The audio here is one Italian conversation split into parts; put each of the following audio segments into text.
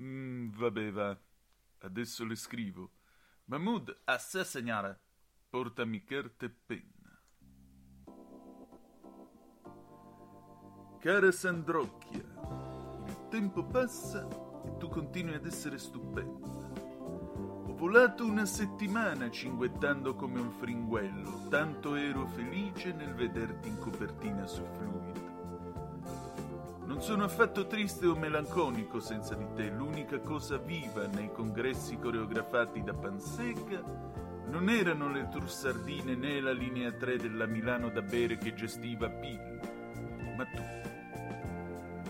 Mm, vabbè, va. Adesso le scrivo. Mahmoud, a sé signora. Portami carta e penna. Cara Sandrocchia, il tempo passa e tu continui ad essere stupenda. Ho volato una settimana cinguettando come un fringuello, tanto ero felice nel vederti in copertina su Fluid. Non sono affatto triste o melanconico senza di te, l'unica cosa viva nei congressi coreografati da Panseca non erano le trussardine né la linea 3 della Milano da bere che gestiva Pill, ma tu.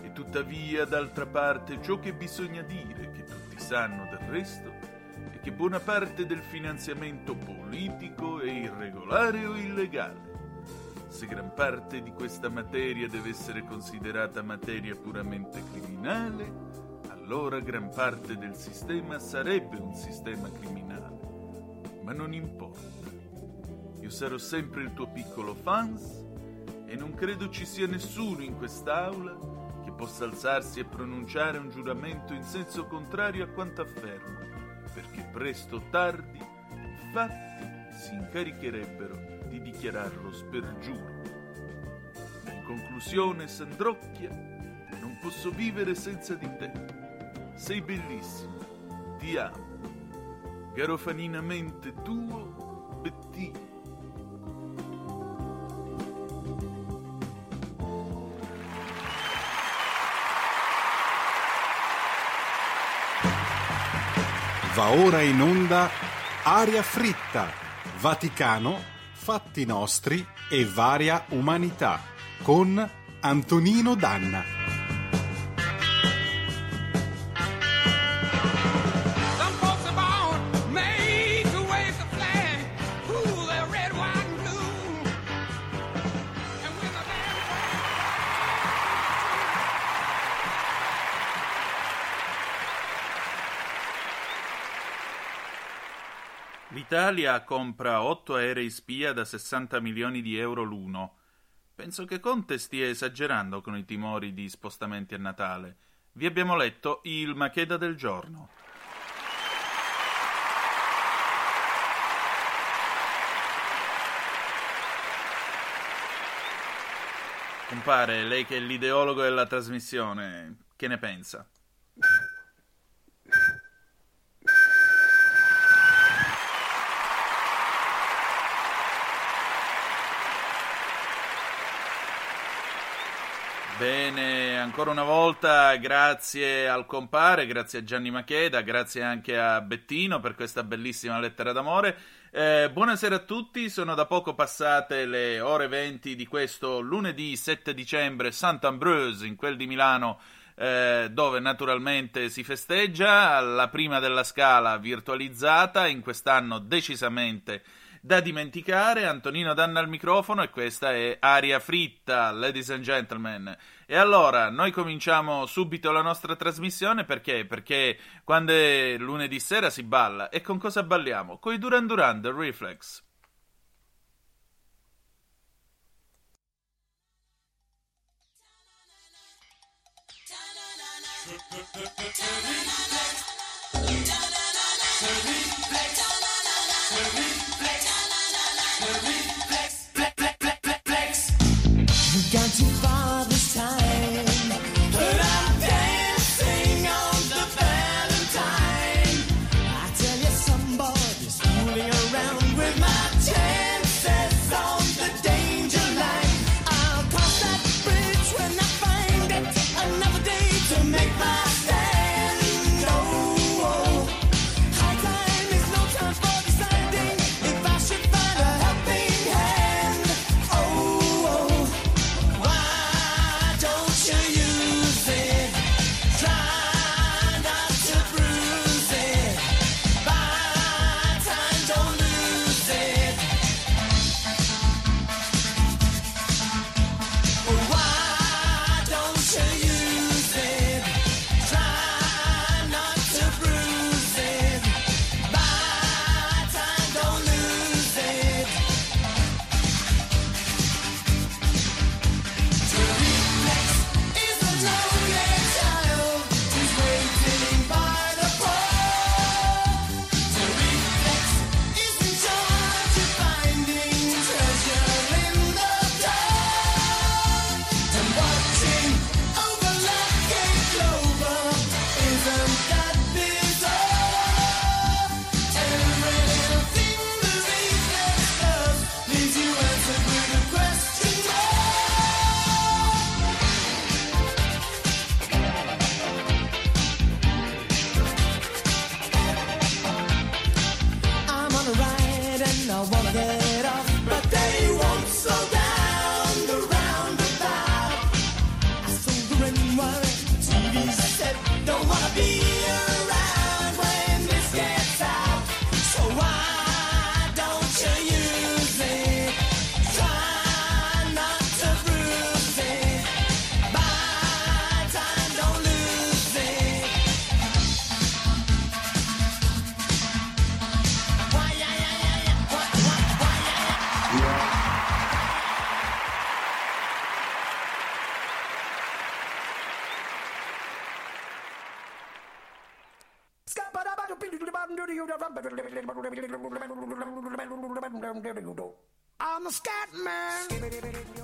E tuttavia, d'altra parte, ciò che bisogna dire, che tutti sanno del resto, è che buona parte del finanziamento politico è irregolare o illegale. Se gran parte di questa materia deve essere considerata materia puramente criminale, allora gran parte del sistema sarebbe un sistema criminale. Ma non importa. Io sarò sempre il tuo piccolo fans e non credo ci sia nessuno in quest'aula che possa alzarsi e pronunciare un giuramento in senso contrario a quanto affermo, perché presto o tardi i fatti si incaricherebbero di dichiararlo spergiuro. In conclusione, Sandrocchia, non posso vivere senza di te. Sei bellissima, ti amo. Garofaninamente tuo, Bettino. Va ora in onda Aria fritta, Vaticano, fatti nostri e varia umanità con Antonino Danna. L'Italia compra 8 aerei spia da 60 milioni di euro l'uno. Penso che Conte stia esagerando con i timori di spostamenti a Natale. Vi abbiamo letto il Macheda del giorno. Compare, lei che è l'ideologo della trasmissione, che ne pensa? Bene, ancora una volta grazie al compare, grazie a Gianni Macheda, grazie anche a Bettino per questa bellissima lettera d'amore. Eh, buonasera a tutti, sono da poco passate le ore 20 di questo lunedì 7 dicembre, Sant'Ambroise, in quel di Milano, eh, dove naturalmente si festeggia, la prima della scala virtualizzata, in quest'anno decisamente da dimenticare. Antonino Danna al microfono e questa è Aria Fritta, ladies and gentlemen. E allora, noi cominciamo subito la nostra trasmissione perché? Perché quando è lunedì sera si balla. E con cosa balliamo? Coi Duran Duran, The Reflex. We've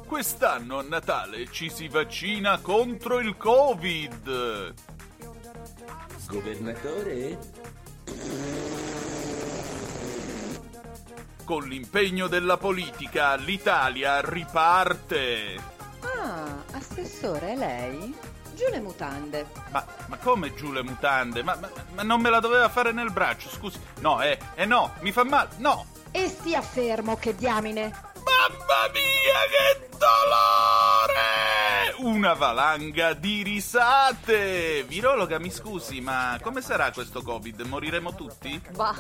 Quest'anno a Natale ci si vaccina contro il Covid. Governatore? Con l'impegno della politica l'Italia riparte. Ah, assessore, è lei? Giù le mutande. Ma, ma come giù le mutande? Ma, ma- ma non me la doveva fare nel braccio, scusi. No, eh, eh no, mi fa male, no. E stia fermo, che diamine. Mamma mia, che dolore! Una valanga di risate! Virologa, mi scusi, ma come sarà questo Covid? Moriremo tutti? Bah,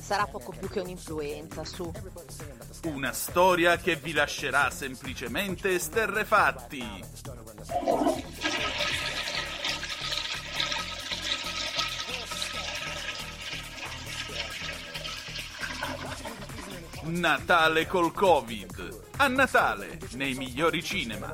sarà poco più che un'influenza, su. Una storia che vi lascerà semplicemente esterrefatti. Natale col Covid. A Natale, nei migliori cinema.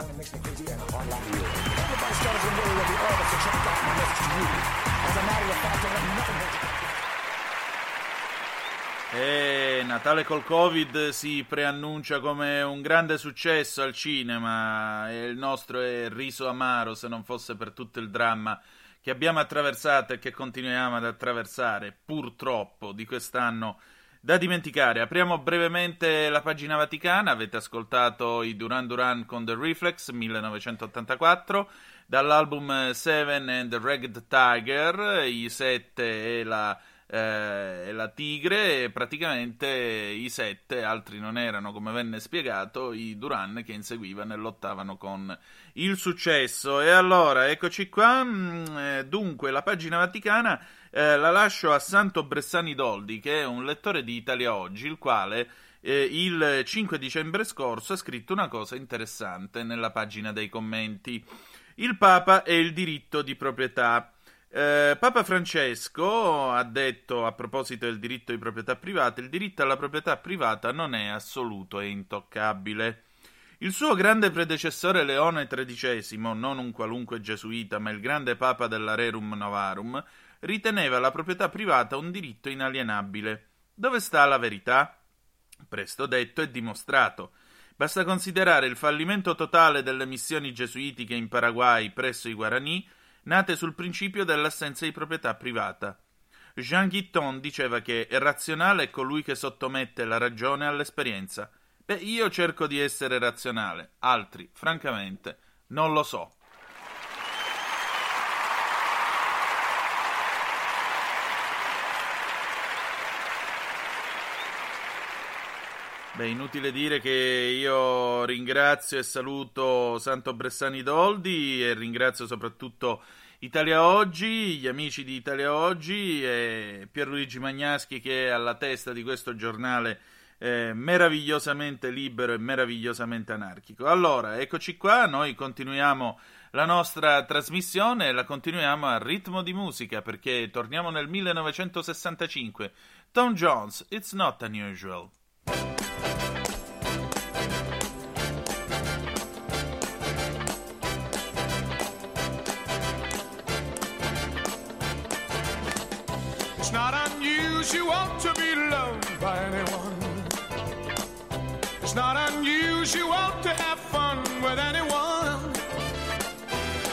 E Natale col Covid si preannuncia come un grande successo al cinema e il nostro è riso amaro se non fosse per tutto il dramma che abbiamo attraversato e che continuiamo ad attraversare, purtroppo, di quest'anno da dimenticare. Apriamo brevemente la pagina vaticana, avete ascoltato i Duran Duran con The Reflex 1984 dall'album Seven and the Ragged Tiger, i sette e la eh, e la tigre e praticamente i sette, altri non erano come venne spiegato, i Duran che inseguivano e lottavano con il successo. E allora, eccoci qua, mm, eh, dunque la pagina vaticana eh, la lascio a Santo Bressani Doldi che è un lettore di Italia Oggi, il quale eh, il 5 dicembre scorso ha scritto una cosa interessante nella pagina dei commenti. Il Papa e il diritto di proprietà. Eh, Papa Francesco ha detto a proposito del diritto di proprietà privata: il diritto alla proprietà privata non è assoluto e intoccabile. Il suo grande predecessore Leone XIII, non un qualunque gesuita, ma il grande papa della Rerum Novarum, riteneva la proprietà privata un diritto inalienabile. Dove sta la verità? Presto detto e dimostrato. Basta considerare il fallimento totale delle missioni gesuitiche in Paraguay presso i Guarani, nate sul principio dell'assenza di proprietà privata. Jean Guitton diceva che è razionale colui che sottomette la ragione all'esperienza. Beh, io cerco di essere razionale, altri, francamente, non lo so. Beh, inutile dire che io ringrazio e saluto Santo Bressani Doldi e ringrazio soprattutto Italia Oggi, gli amici di Italia Oggi e Pierluigi Magnaschi che è alla testa di questo giornale eh, meravigliosamente libero e meravigliosamente anarchico. Allora, eccoci qua, noi continuiamo la nostra trasmissione e la continuiamo a ritmo di musica perché torniamo nel 1965. Tom Jones, It's Not Unusual.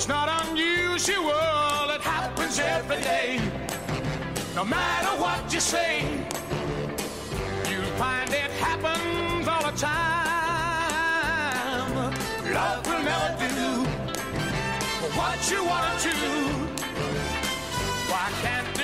it's not unusual, it happens every day. No matter what you say, you'll find it happens all the time. Love will never do what you wanna do. Why can't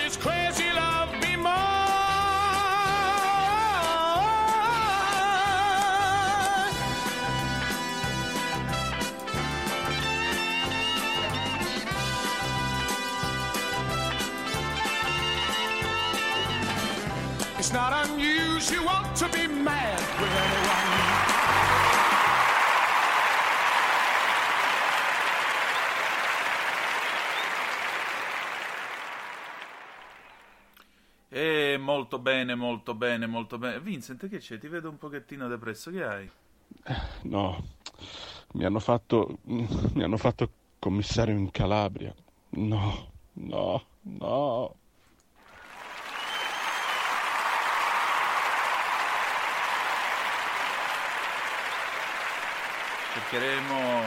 unusual to be mad with anyone. Eh, molto bene, molto bene, molto bene. Vincent, che c'è? Ti vedo un pochettino depresso, che hai? No, mi hanno fatto, mi hanno fatto commissario in Calabria. No, no, no. Cercheremo,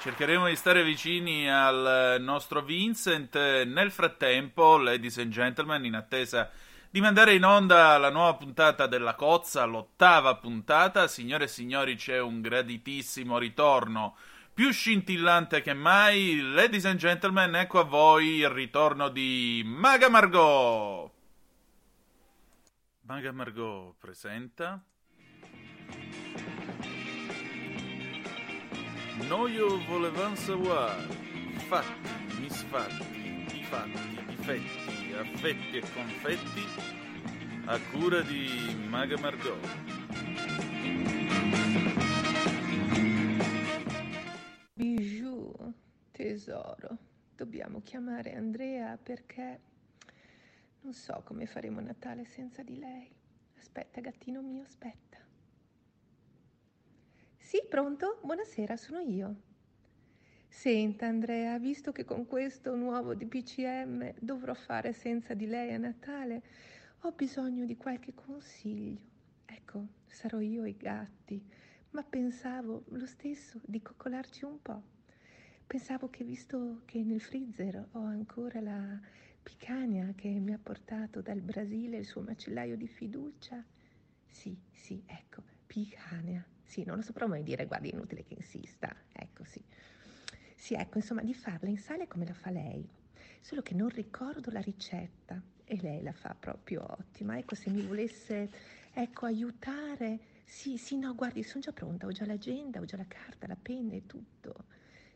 cercheremo di stare vicini al nostro Vincent. Nel frattempo, ladies and gentlemen, in attesa di mandare in onda la nuova puntata della Cozza, l'ottava puntata, signore e signori, c'è un graditissimo ritorno. Più scintillante che mai, ladies and gentlemen, ecco a voi il ritorno di Maga Margot. Maga Margot presenta. Noi volevamo savoir fatti, misfatti, difatti, difetti, affetti e confetti a cura di Maga Margot. Bijou, tesoro, dobbiamo chiamare Andrea perché non so come faremo Natale senza di lei. Aspetta, gattino mio, aspetta. Sì, pronto? Buonasera, sono io. Senta, Andrea, visto che con questo nuovo DPCM dovrò fare senza di lei a Natale, ho bisogno di qualche consiglio. Ecco, sarò io i gatti, ma pensavo lo stesso di coccolarci un po'. Pensavo che visto che nel freezer ho ancora la picanha che mi ha portato dal Brasile il suo macellaio di fiducia. Sì, sì, ecco, picanha. Sì, non lo saprò mai dire, guardi, è inutile che insista. Ecco, sì. Sì, ecco, insomma, di farla in sale come la fa lei. Solo che non ricordo la ricetta e lei la fa proprio ottima. Ecco, se mi volesse, ecco, aiutare. Sì, sì, no, guardi, sono già pronta, ho già l'agenda, ho già la carta, la penna e tutto.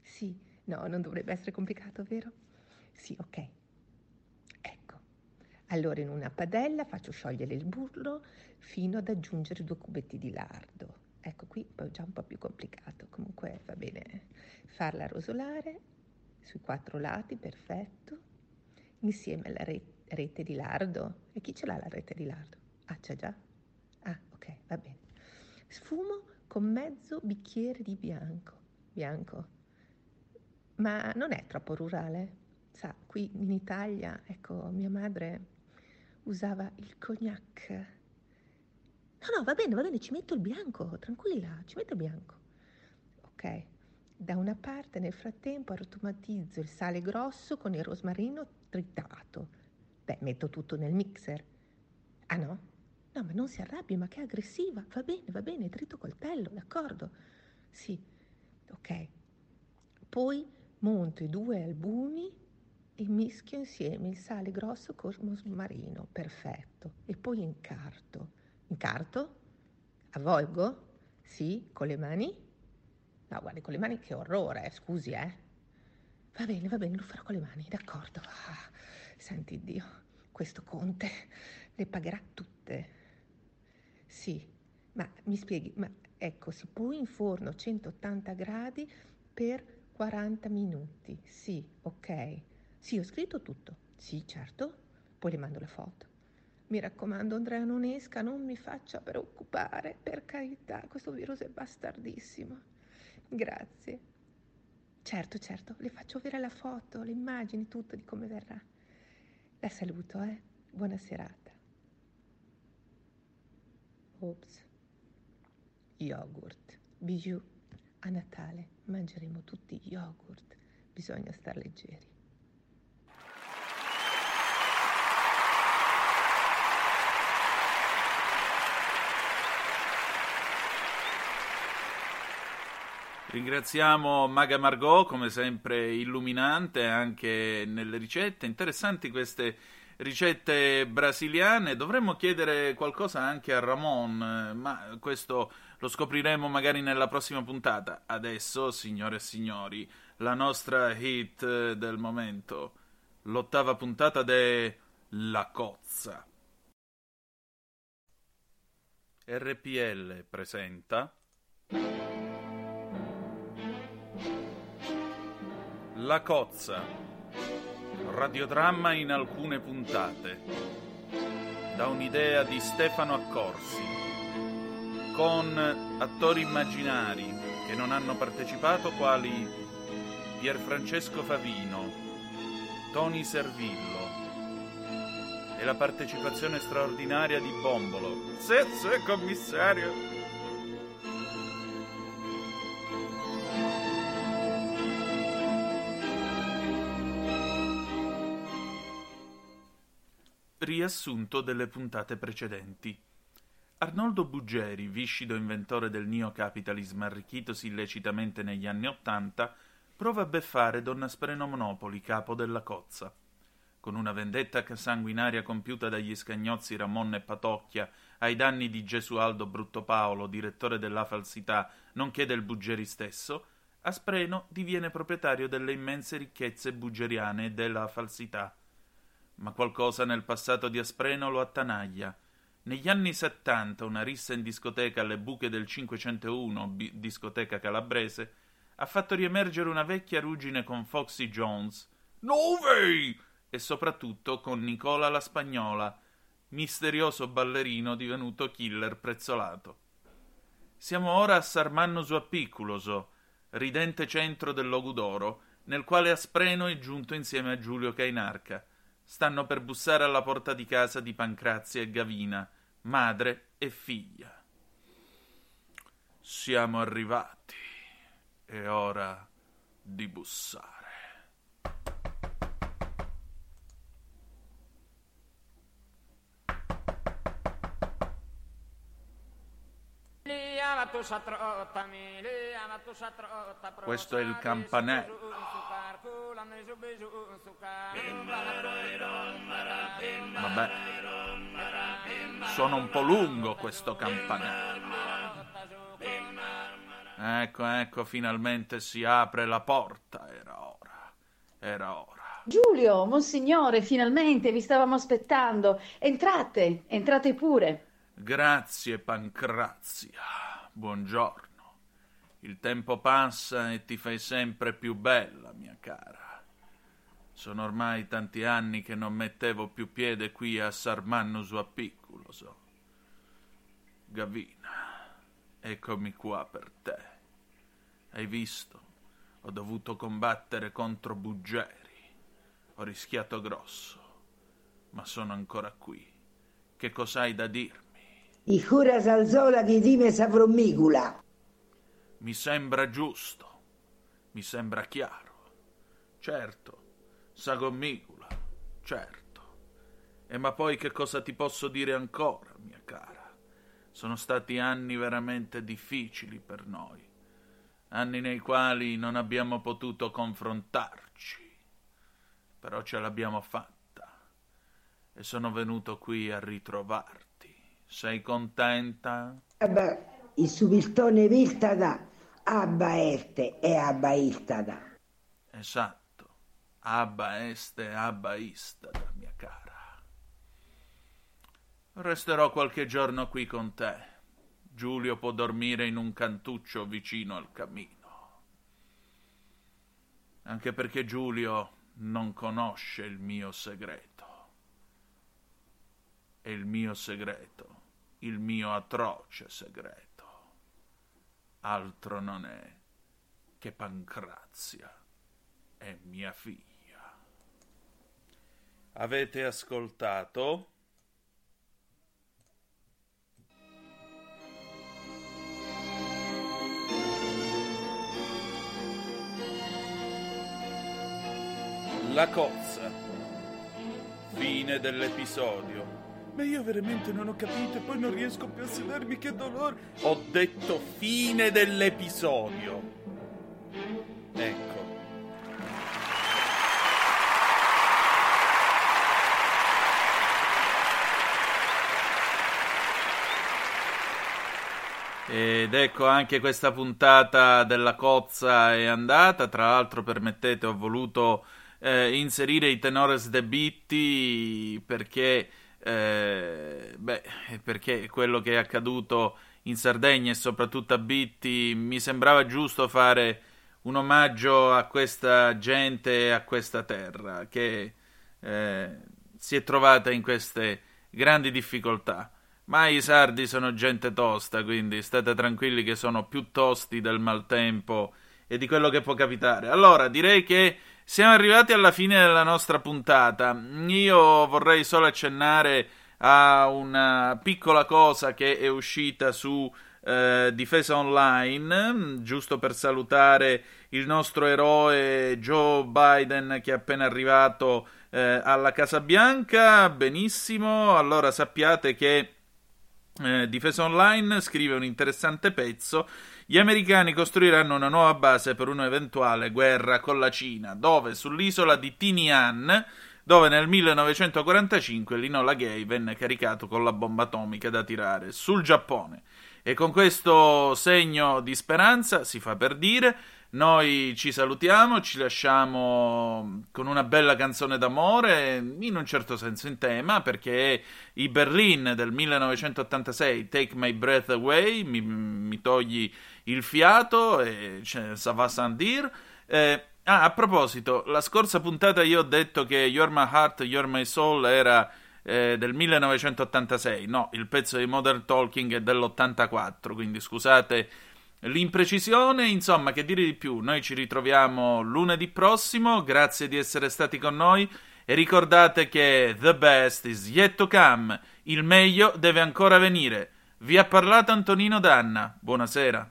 Sì, no, non dovrebbe essere complicato, vero? Sì, ok. Ecco. Allora in una padella faccio sciogliere il burro fino ad aggiungere due cubetti di lardo. Ecco qui è già un po' più complicato, comunque va bene farla rosolare sui quattro lati, perfetto, insieme alla re- rete di lardo. E chi ce l'ha la rete di lardo? Ah, c'è già? Ah, ok, va bene. Sfumo con mezzo bicchiere di bianco. Bianco. Ma non è troppo rurale? Sa, qui in Italia, ecco, mia madre usava il cognac. No, no, va bene, va bene, ci metto il bianco, tranquilla, ci metto il bianco. Ok, da una parte nel frattempo aromatizzo il sale grosso con il rosmarino tritato. Beh, metto tutto nel mixer. Ah no? No, ma non si arrabbi, ma che aggressiva. Va bene, va bene, trito coltello, d'accordo. Sì, ok. Poi monto i due albumi e mischio insieme il sale grosso con il rosmarino, perfetto. E poi incarto. Incarto? Avvolgo? Sì, con le mani? No, guardi, con le mani che orrore, eh, scusi, eh. Va bene, va bene, lo farò con le mani, d'accordo. Ah, senti Dio, questo conte le pagherà tutte. Sì, ma mi spieghi, ma ecco, si pone in forno a 180 gradi per 40 minuti. Sì, ok. Sì, ho scritto tutto. Sì, certo. Poi le mando la foto. Mi raccomando, Andrea, non esca, non mi faccia preoccupare, per carità, questo virus è bastardissimo. Grazie. Certo, certo, le faccio avere la foto, le immagini, tutto di come verrà. La saluto, eh. Buona serata. Ops. Yogurt. Bijou. A Natale mangeremo tutti yogurt. Bisogna star leggeri. Ringraziamo Maga Margot, come sempre illuminante anche nelle ricette. Interessanti queste ricette brasiliane. Dovremmo chiedere qualcosa anche a Ramon, ma questo lo scopriremo magari nella prossima puntata. Adesso, signore e signori, la nostra hit del momento, l'ottava puntata de La Cozza. RPL presenta La Cozza Radiodramma in alcune puntate da un'idea di Stefano Accorsi con attori immaginari che non hanno partecipato quali Pierfrancesco Favino, Tony Servillo e la partecipazione straordinaria di Bombolo. Sì, sì, commissario. Riassunto delle puntate precedenti. Arnoldo Buggeri, viscido inventore del neocapitalismo arricchitosi illecitamente negli anni Ottanta, prova a beffare Donna Spreno Monopoli, capo della cozza. Con una vendetta sanguinaria compiuta dagli scagnozzi Ramon e Patocchia ai danni di Gesualdo Brutto Paolo, direttore della falsità, nonché del Buggeri stesso, Aspreno diviene proprietario delle immense ricchezze buggeriane della falsità. Ma qualcosa nel passato di Aspreno lo attanaglia. Negli anni settanta una rissa in discoteca alle buche del 501, bi- discoteca calabrese, ha fatto riemergere una vecchia ruggine con Foxy Jones. Nove! E soprattutto con Nicola la Spagnola, misterioso ballerino divenuto killer prezzolato. Siamo ora a Sarmanno Suappiculoso, ridente centro del Logudoro, nel quale Aspreno è giunto insieme a Giulio Cainarca. Stanno per bussare alla porta di casa di Pancrazia e Gavina, madre e figlia. Siamo arrivati. È ora di bussare. Questo è il campanello. Vabbè, suona un po' lungo questo campanello. Ecco, ecco, finalmente si apre la porta. Era ora, era ora. Giulio, monsignore, finalmente vi stavamo aspettando. Entrate, entrate pure. Grazie, Pancrazia. Buongiorno. Il tempo passa e ti fai sempre più bella, mia cara. Sono ormai tanti anni che non mettevo più piede qui a Sarmanno Suappiculoso. Gavina, eccomi qua per te. Hai visto? Ho dovuto combattere contro Buggeri. Ho rischiato grosso, ma sono ancora qui. Che cos'hai da dirmi? I cura salzola che dime savromicula. Mi sembra giusto, mi sembra chiaro. Certo, Sagommicula, certo. E ma poi che cosa ti posso dire ancora, mia cara? Sono stati anni veramente difficili per noi, anni nei quali non abbiamo potuto confrontarci, però ce l'abbiamo fatta e sono venuto qui a ritrovarti. Sei contenta? Abba, il subiltone viltada, abba erte e abba iltada. Esatto, abba este, abba istada, mia cara. Resterò qualche giorno qui con te. Giulio può dormire in un cantuccio vicino al camino. Anche perché Giulio non conosce il mio segreto. E il mio segreto, il mio atroce segreto, altro non è che Pancrazia è mia figlia. Avete ascoltato? La cozza. Fine dell'episodio. Ma io veramente non ho capito e poi non riesco più a sedermi, che dolore. Ho detto fine dell'episodio. Ecco. Ed ecco anche questa puntata della cozza è andata. Tra l'altro, permettete, ho voluto eh, inserire i tenores de bitti perché eh, beh, perché quello che è accaduto in Sardegna e soprattutto a Bitti mi sembrava giusto fare un omaggio a questa gente e a questa terra che eh, si è trovata in queste grandi difficoltà. Ma i sardi sono gente tosta, quindi state tranquilli che sono più tosti del maltempo e di quello che può capitare. Allora, direi che siamo arrivati alla fine della nostra puntata. Io vorrei solo accennare a una piccola cosa che è uscita su eh, Difesa Online, giusto per salutare il nostro eroe Joe Biden che è appena arrivato eh, alla Casa Bianca. Benissimo, allora sappiate che eh, Difesa Online scrive un interessante pezzo. Gli americani costruiranno una nuova base per un'eventuale guerra con la Cina, dove sull'isola di Tinian, dove nel 1945 l'Inola Gay venne caricato con la bomba atomica da tirare sul Giappone. E con questo segno di speranza, si fa per dire, noi ci salutiamo, ci lasciamo con una bella canzone d'amore, in un certo senso in tema, perché i Berlin del 1986, Take My Breath Away, mi, mi togli il fiato, e cioè, ça va sans dire. Eh, ah, a proposito, la scorsa puntata io ho detto che You're My Heart, You're My Soul era eh, del 1986, no, il pezzo di Modern Talking è dell'84, quindi scusate L'imprecisione, insomma, che dire di più? Noi ci ritroviamo lunedì prossimo, grazie di essere stati con noi e ricordate che the best is yet to come, il meglio deve ancora venire. Vi ha parlato Antonino Danna, buonasera.